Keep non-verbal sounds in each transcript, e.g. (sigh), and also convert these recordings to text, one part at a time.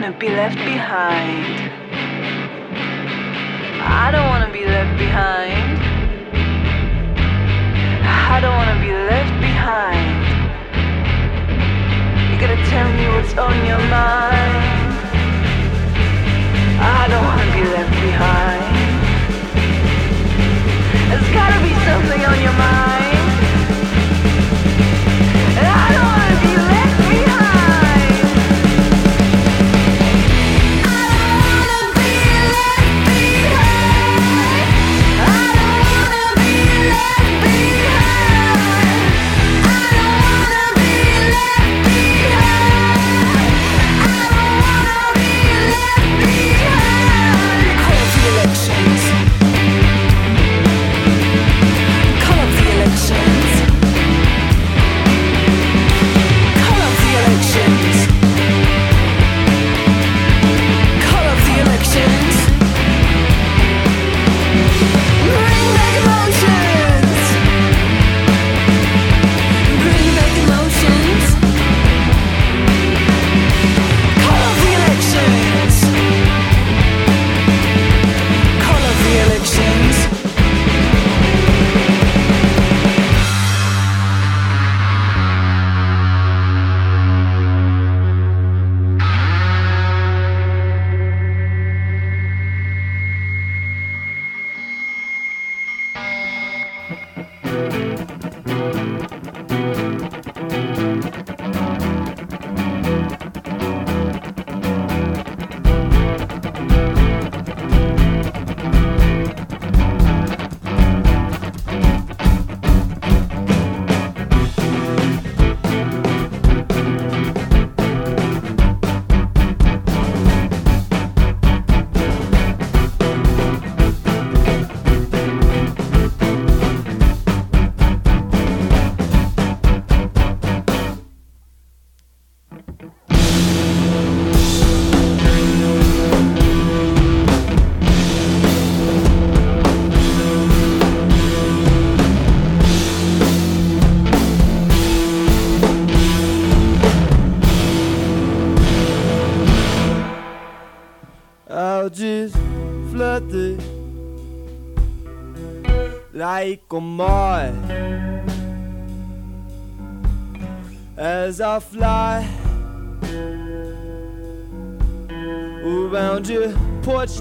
Left behind. I don't wanna be left behind. I don't wanna be left behind. You gotta tell me what's on your mind. I don't wanna be left behind. There's gotta be something on your mind.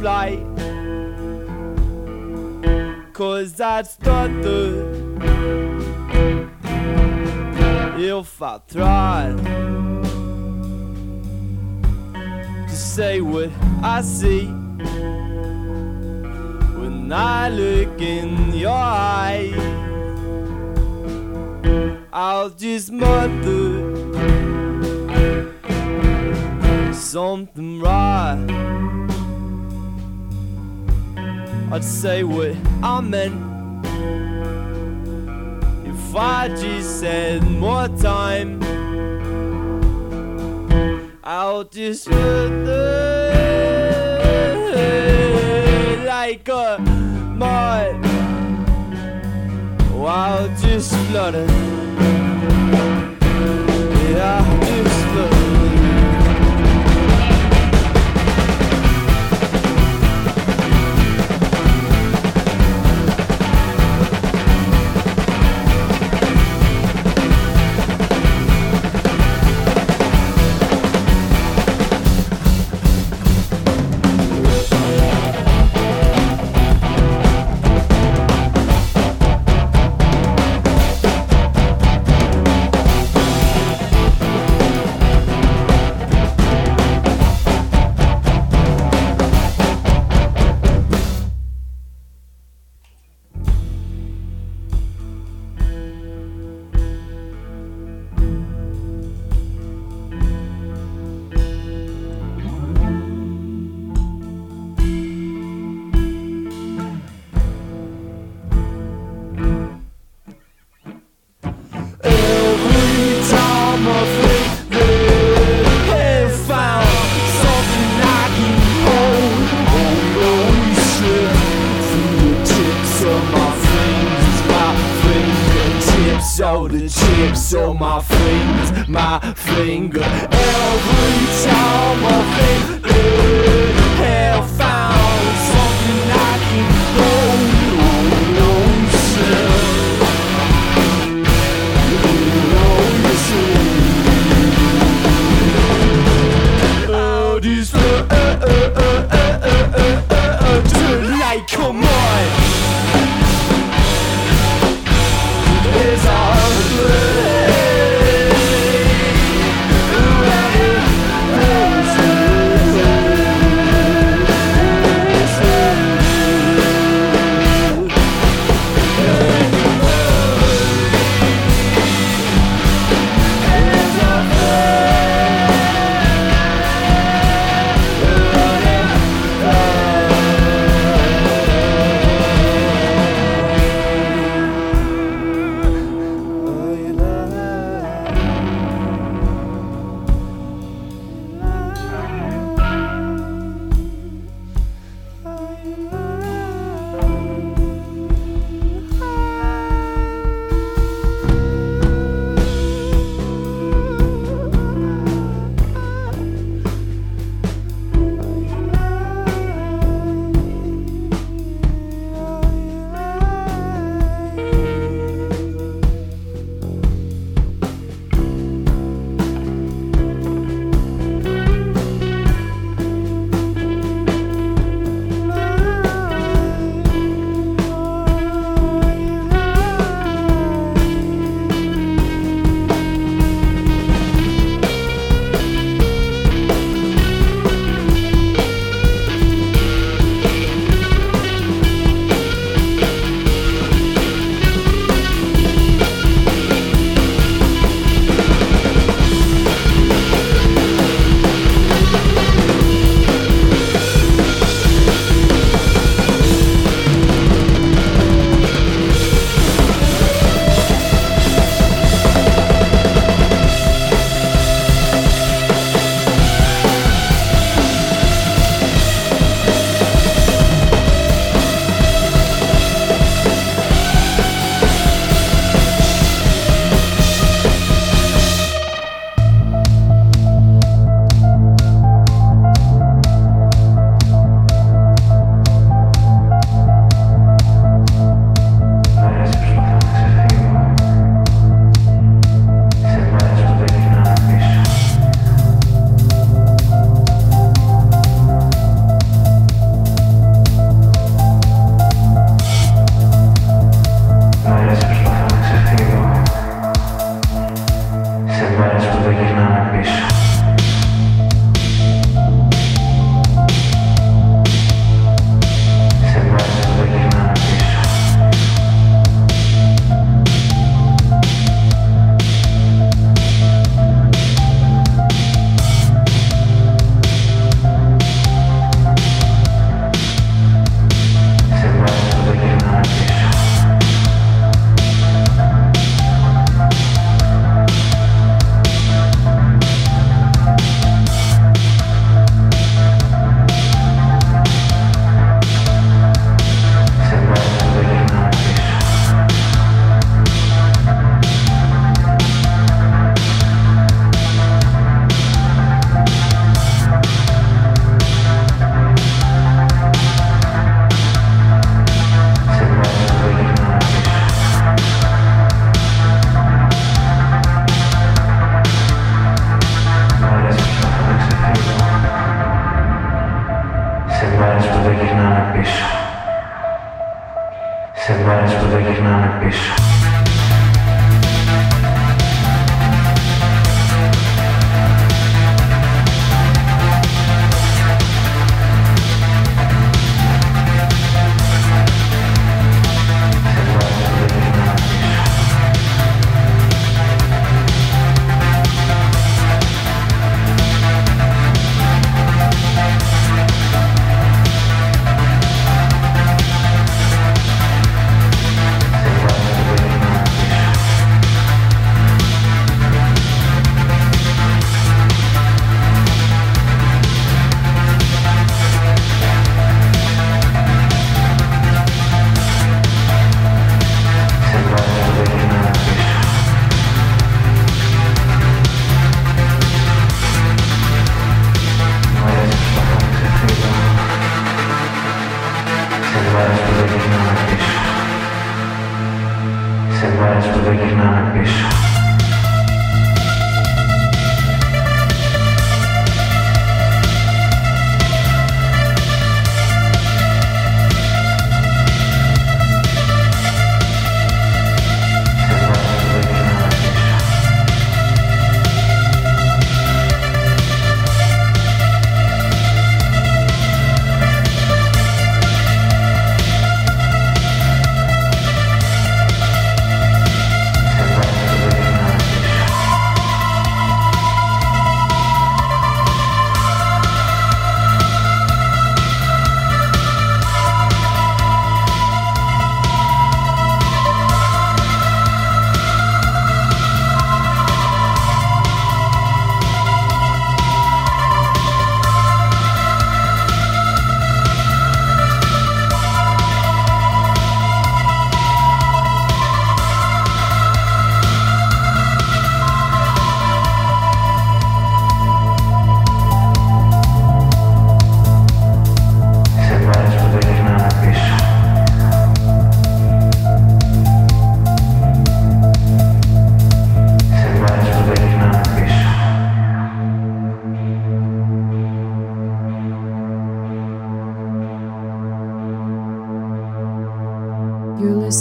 Light. Cause I'd stutter if I tried to say what I see when I look in your eyes. I'll just mutter something right. I'd say what I meant if I just said more time. I'll just flutter like a. Oh, I'll just flutter.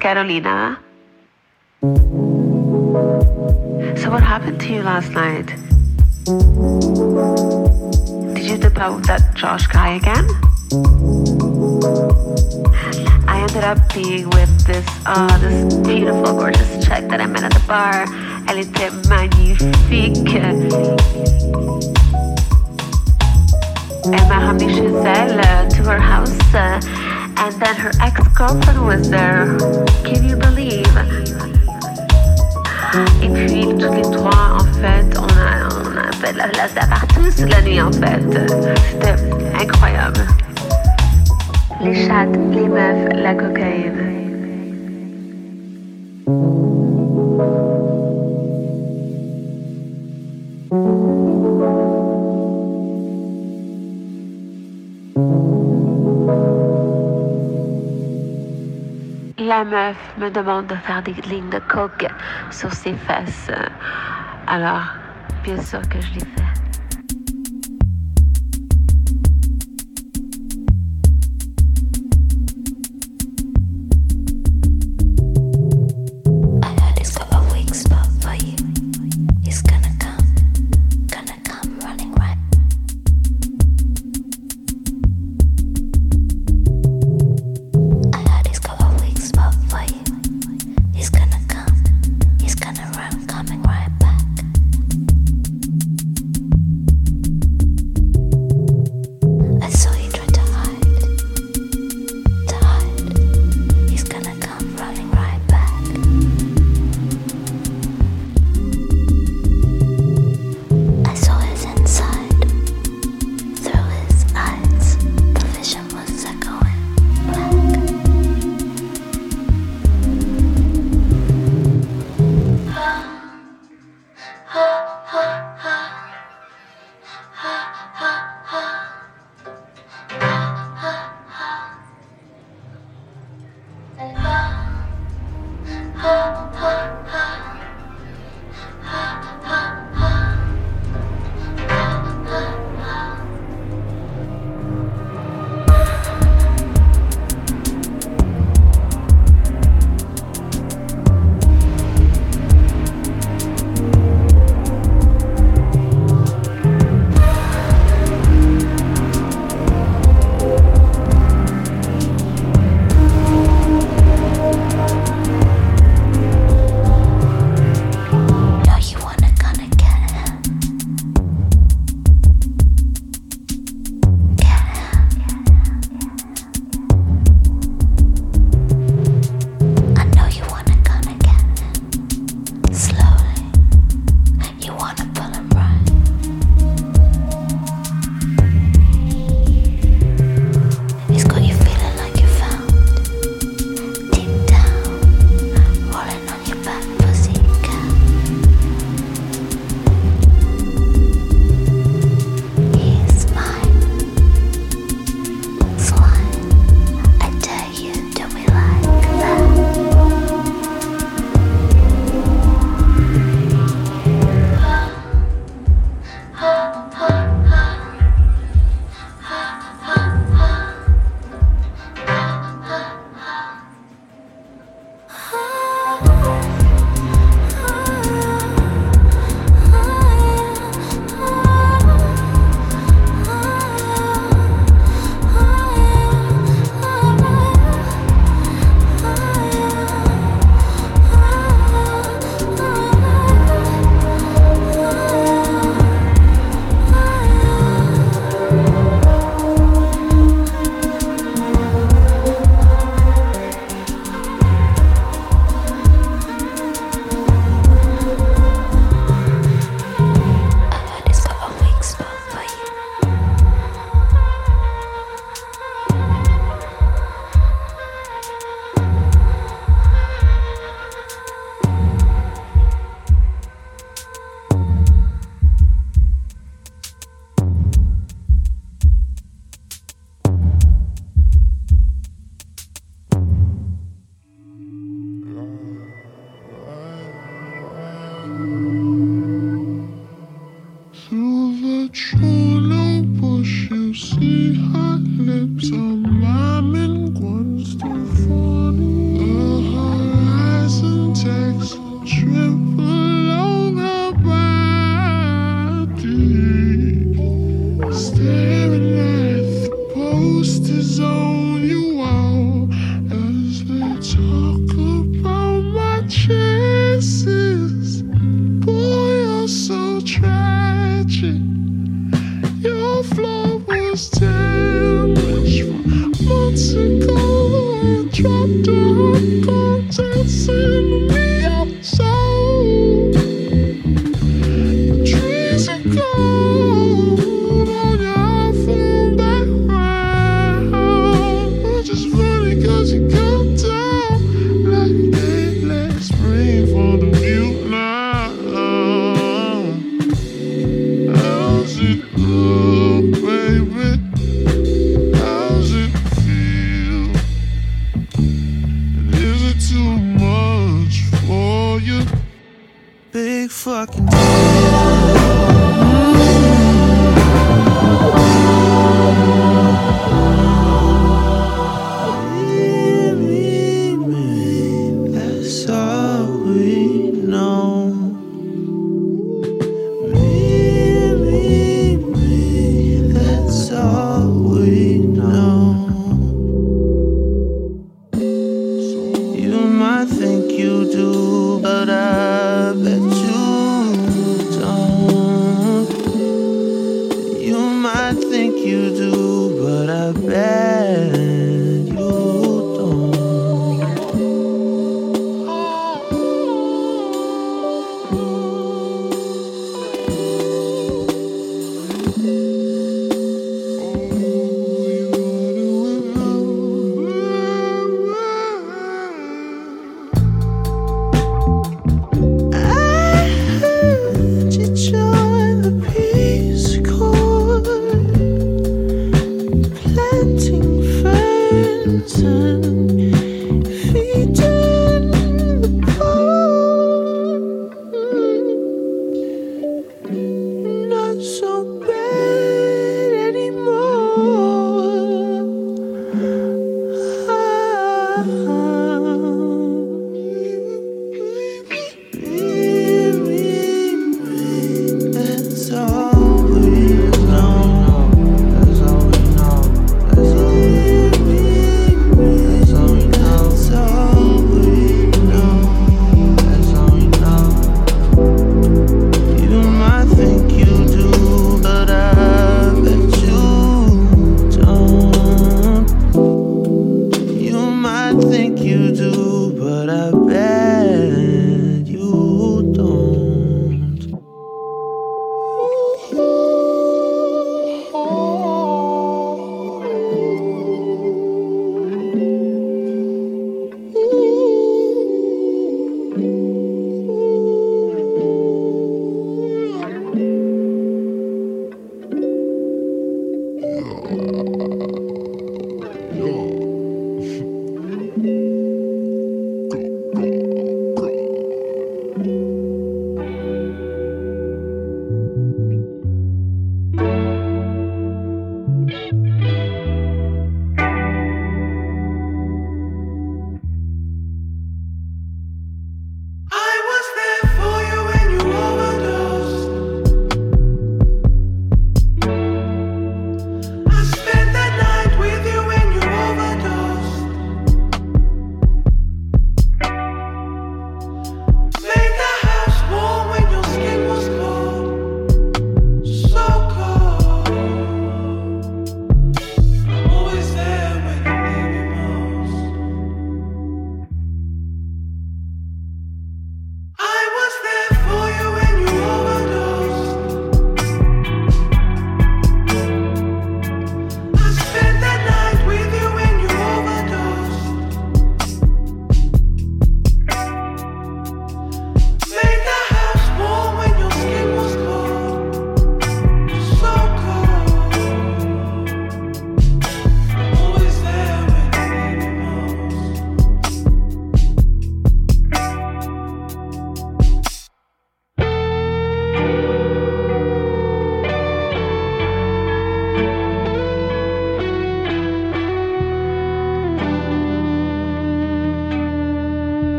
Carolina. So, what happened to you last night? Did you dip out with that Josh guy again? I ended up being with this, uh, this beautiful, gorgeous chick that I met at the bar. Elle était magnifique. Elle m'a ramené chez elle, uh, to her house. And then her ex-girlfriend was there. Can you believe? Et puis tous les trois, en fait, on a, on a fait de la place partout la nuit, en fait. C'était incroyable. Les chattes, les meufs, la cocaïne. Me demande de faire des lignes de coke sur ses fesses. Alors, bien sûr que je l'ai fait.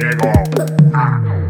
La ah. plata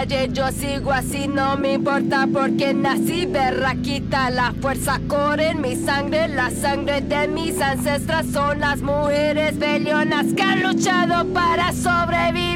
calle, yo sigo así, no me importa porque nací berraquita. La fuerza corre en mi sangre, la sangre de mis ancestras son las mujeres bellonas que han luchado para sobrevivir.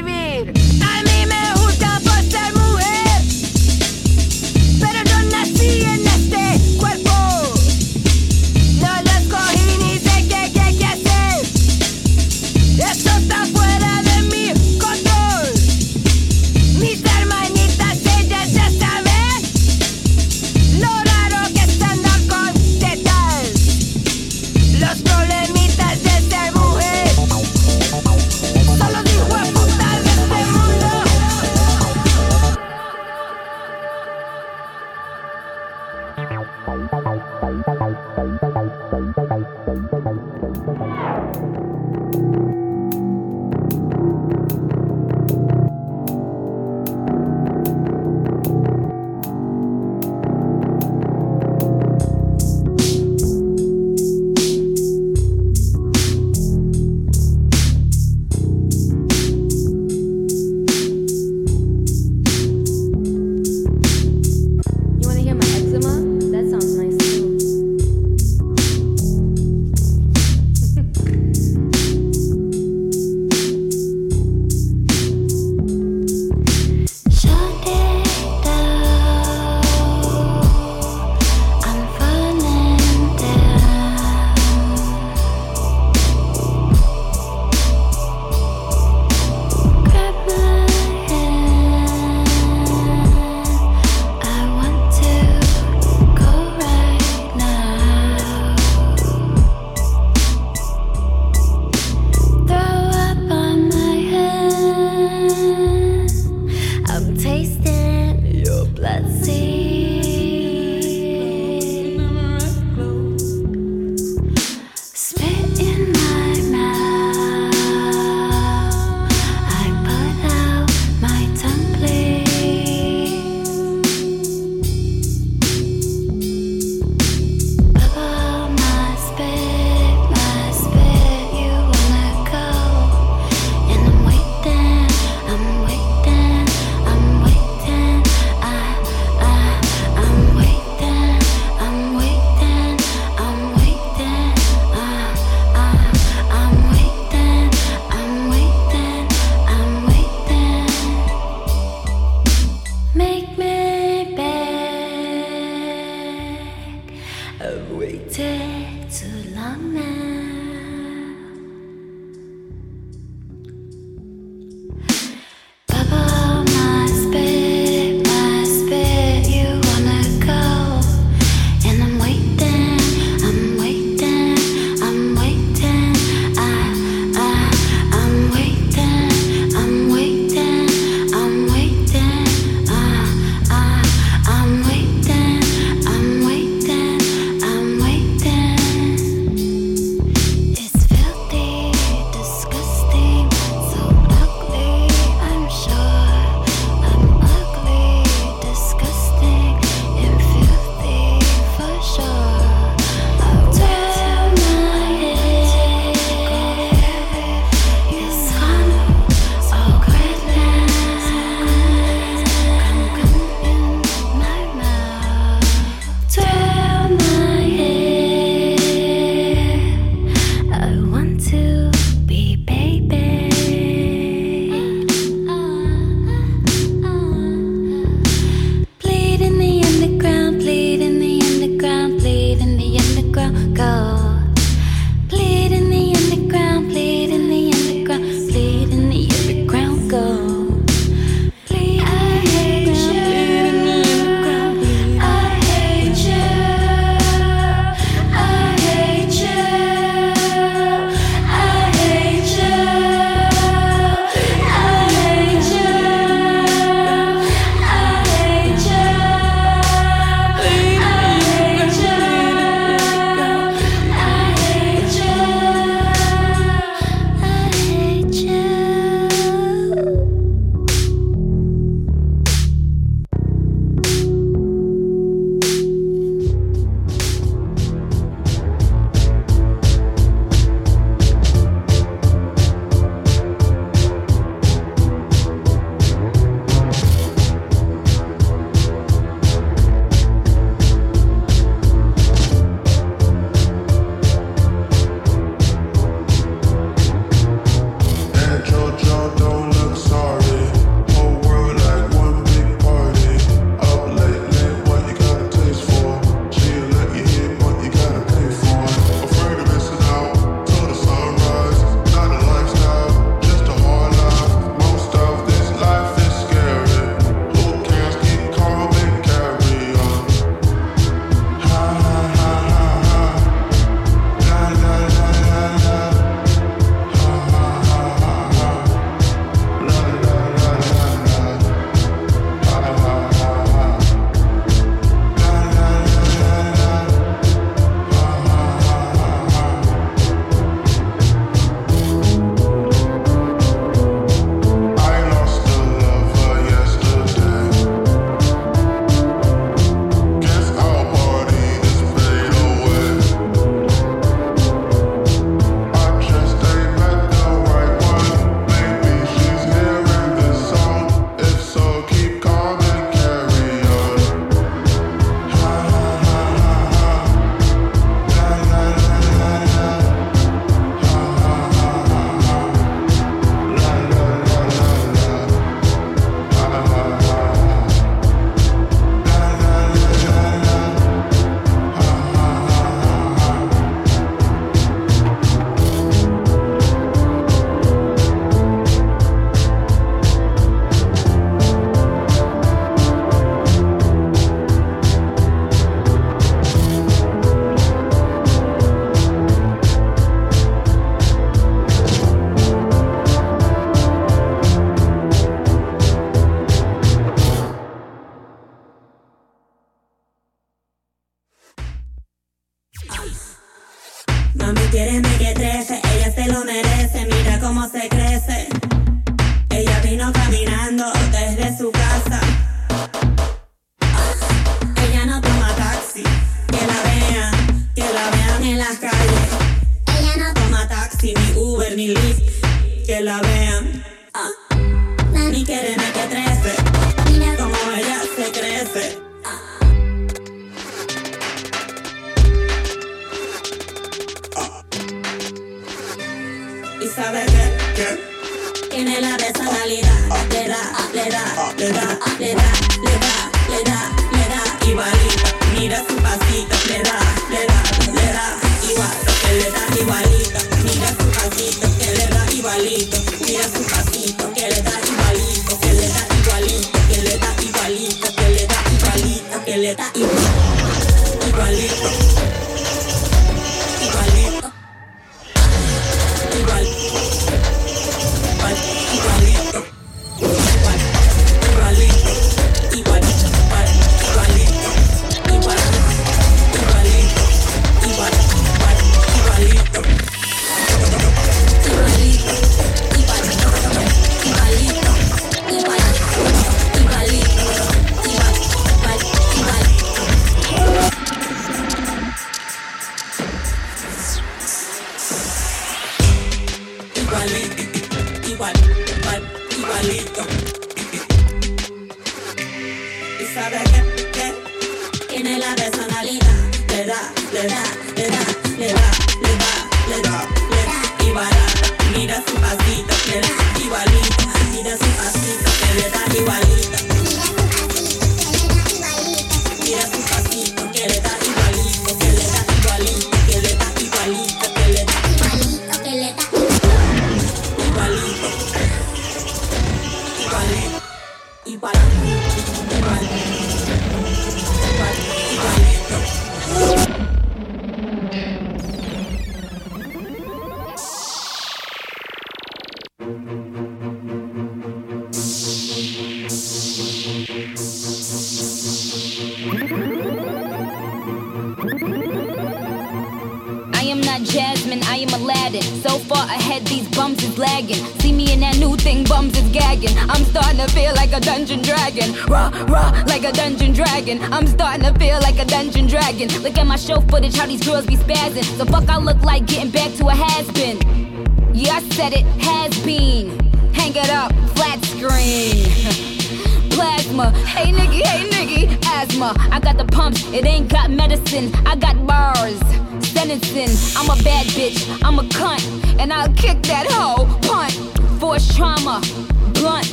Igualito, que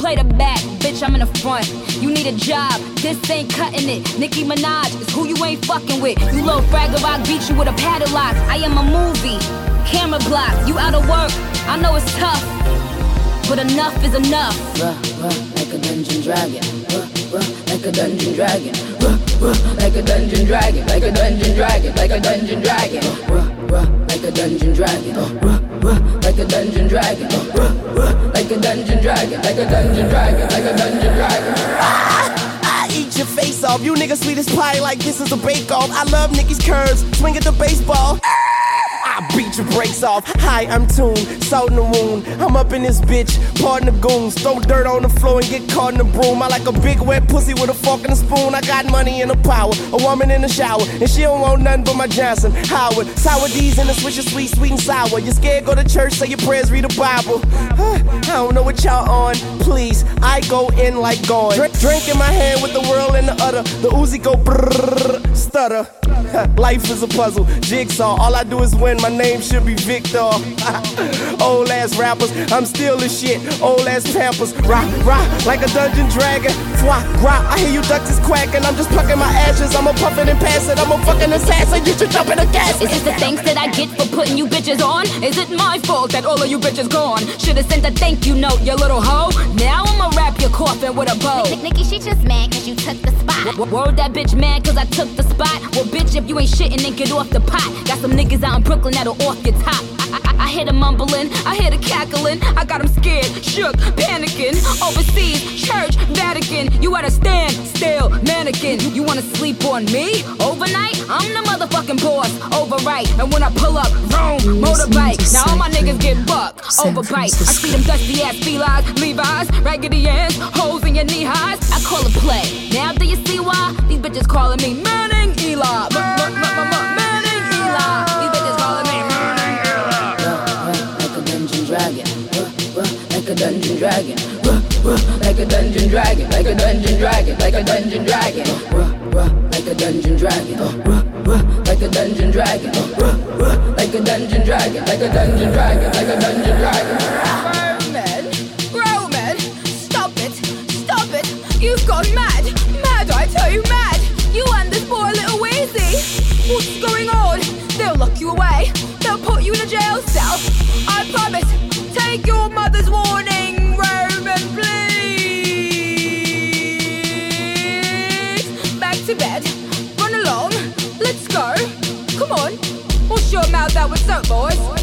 play the back, bitch, I'm in the front. You need a job, this ain't cutting it. Nicki Minaj is who you ain't fucking with. You little fraggle rock, beat you with a padlock. I am a movie, camera block. You out of work, I know it's tough. But enough is enough. Ruh, ruh, like a dungeon dragon. Ruh, ruh, like a dungeon dragon. Ruh, ruh, like a dungeon dragon. Like a dungeon dragon. Like a dungeon dragon. Ruh, ruh, like a dungeon dragon. Ruh, ruh, like a dungeon dragon. Ruh, like a dungeon dragon. Like a dungeon dragon. Like a dungeon dragon. Ah, I eat your face off. You niggas sweet as pie like this is a bake off. I love Nicki's curves. Swing at the baseball. Ah, I beat your brakes off. Hi, I'm Toon, salt in the wound. I'm up in this bitch, pardon the goons. Throw dirt on the floor and get caught in the broom. I like a big wet pussy with a fork and a spoon. I got money and a power. A woman in the shower, and she don't want nothing but my Johnson. Howard, sour D's in the swisher, sweet, sweet and sour. You scared? Go to church, say your prayers, read the Bible. Ah, I don't know what y'all on. Please, I go in like gone. Drink, drink in my hand with the world in the udder. The Uzi go brrrr, stutter. (laughs) Life is a puzzle, jigsaw. All I do is win. My name should be Victor. (laughs) Old ass rappers, I'm still the shit. Old ass pampers, rock, rock like a dungeon dragon. Fwa, grop. I hear you ducks is quacking. I'm just plucking my ashes. I'm a puffin' and pass it. I'm a fucking assassin. You should jump in the gas. Is it the thanks that I get for putting you bitches on? Is it my fault that all of you bitches gone? Should've sent a thank you note, you little hoe. Now I'ma wrap your coffin with a bow. Nicki, she just mad cause you took the spot. W- Word that bitch mad cause I took the spot. Well, bitch, if you ain't shitting, then get off the pot. Got some niggas out in Brooklyn that'll off your top. I, I, I hear the mumbling, I hear the cackling. I got them scared, shook, panicking. Overseas, church, Vatican. You at a stand still, mannequin. mannequin. You wanna sleep on me? Overnight? I'm the motherfucking boss. Overright. And when I pull up, vroom, motorbike. Now all my niggas get bucked. Overbite. I see them dusty ass felines, Levi's, raggedy ends, holes in your knee highs. I call it play. Now do you see why? These bitches calling me Manning Eli. Manning Eli. These bitches calling me Manning Eli. like a dungeon dragon, like a dungeon dragon, like a dungeon dragon, like a dungeon dragon, like a dungeon dragon, like a dungeon dragon, like a dungeon dragon, like a dungeon dragon, like a dungeon dragon, like a dungeon dragon. You've gone mad, mad, I tell you, mad. You and this boy, little Weezy. What's going on? They'll lock you away, they'll put you in a jail cell. I promise, take your mother's warning, Roman, please. Back to bed, run along, let's go. Come on, wash your mouth out with soap, boys.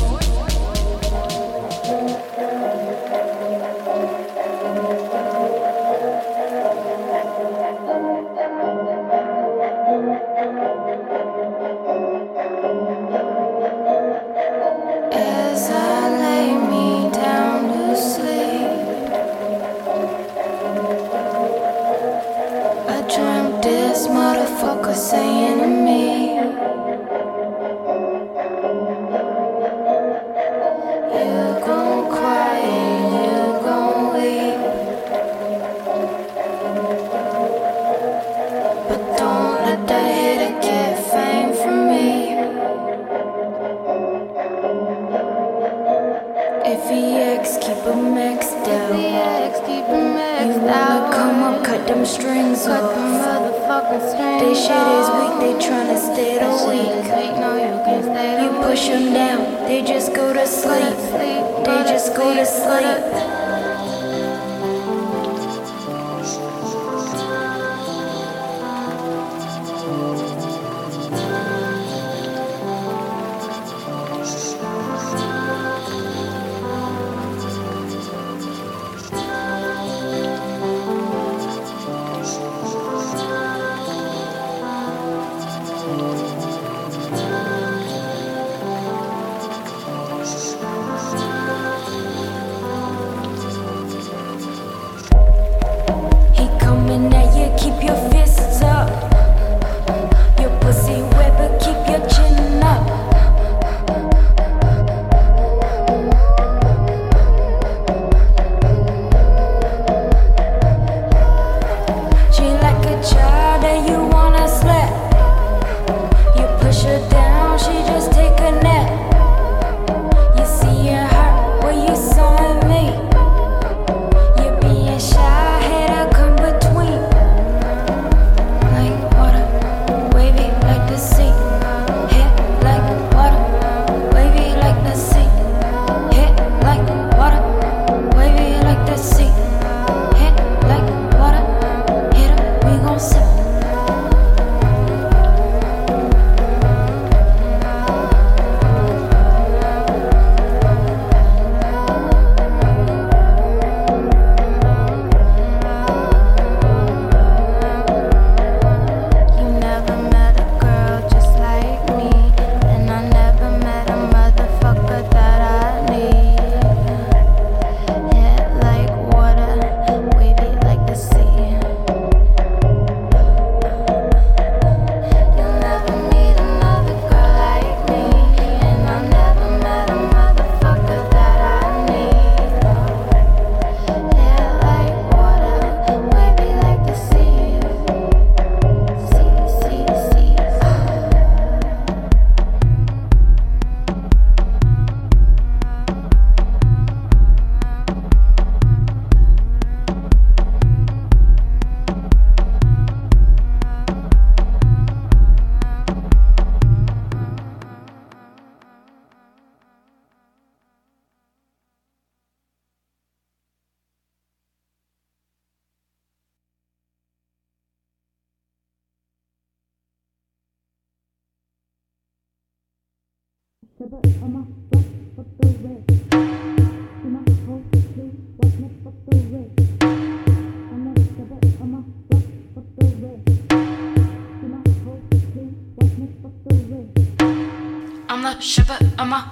Motherfucker saying to me, You gon' cry and you gon' weep, but don't let the hater get fame from me. If he EX keep a max down, keep a max you wanna come up, cut them strings off. They shit is weak, they tryna stay the weak. You push them down, they just go to sleep. They just go to sleep. Shepherd of my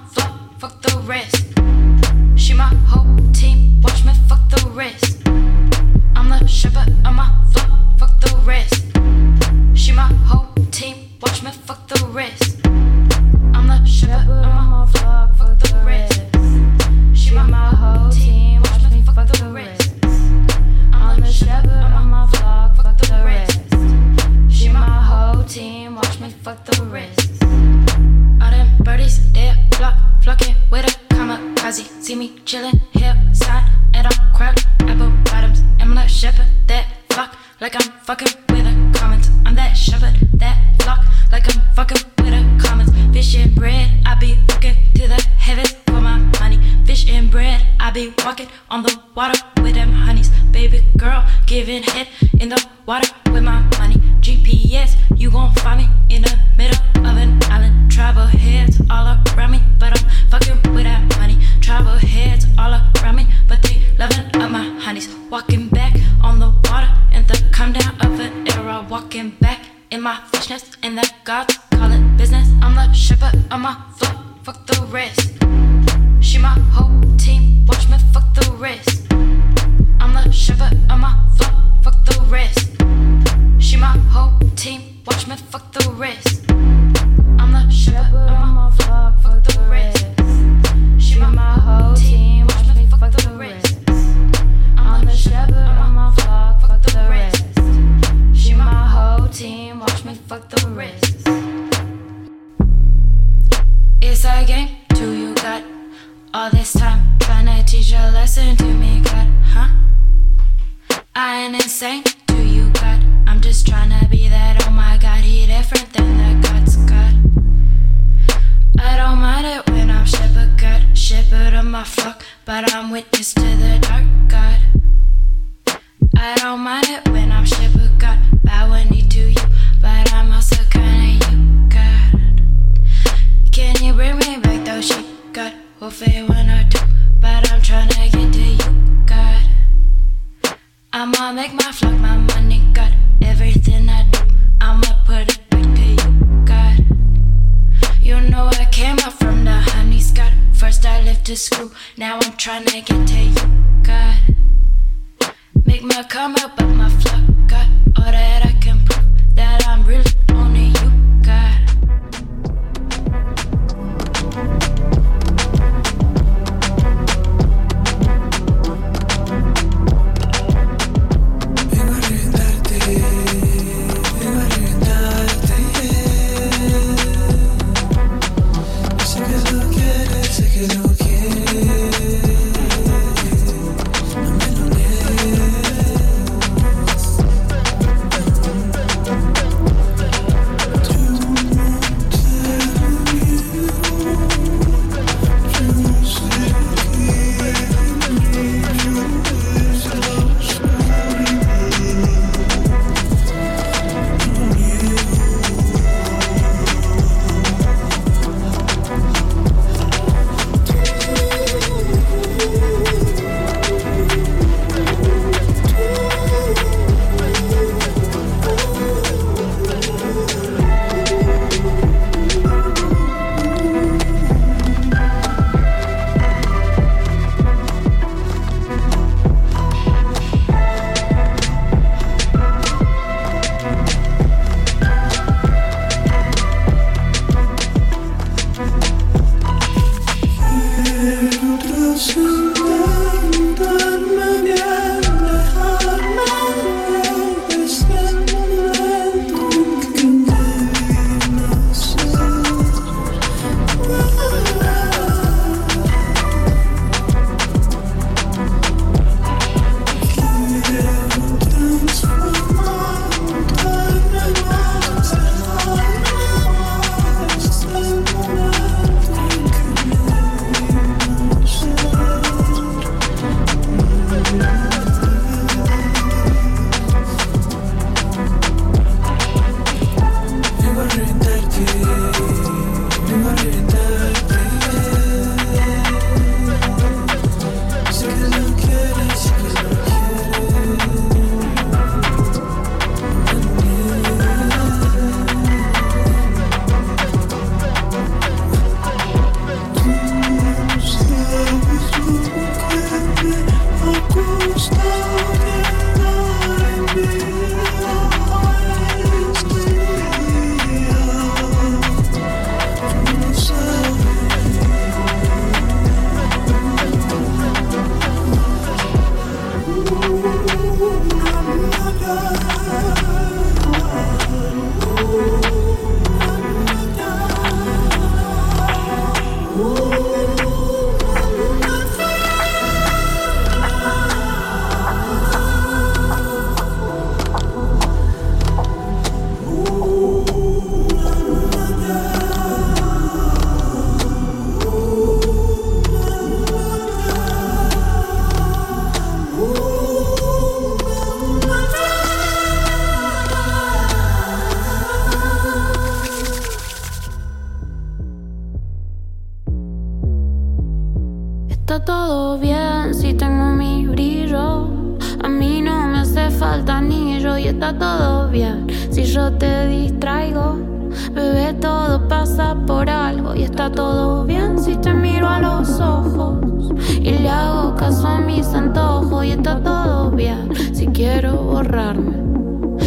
está todo bien si te miro a los ojos y le hago caso a mis antojos y está todo bien si quiero borrarme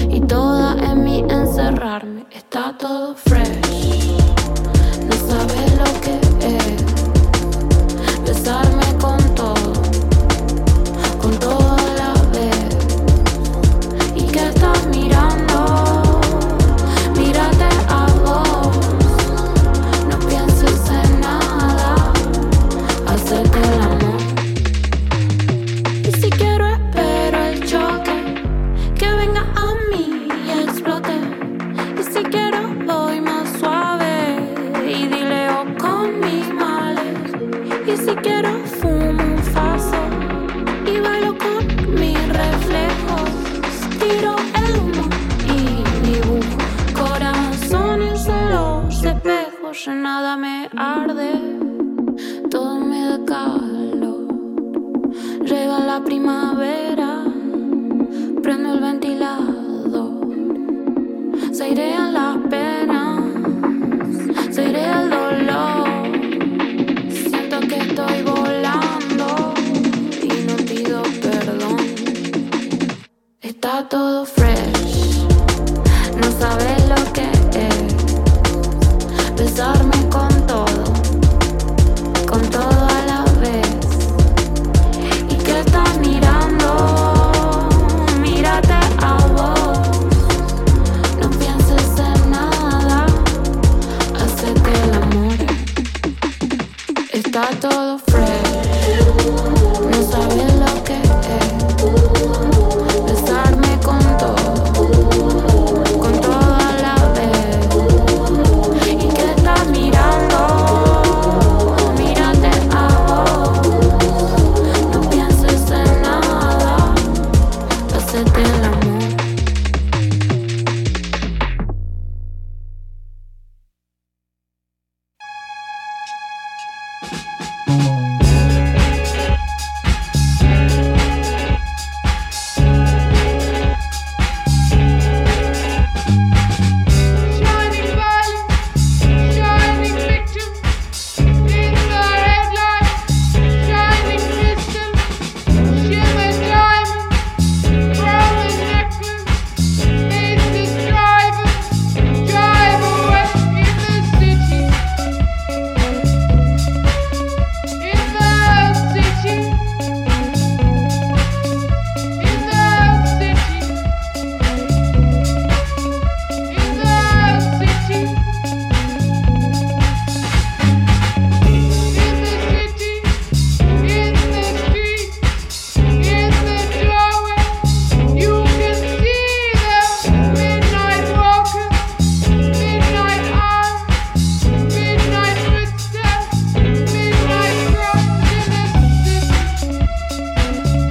y toda en mí encerrarme.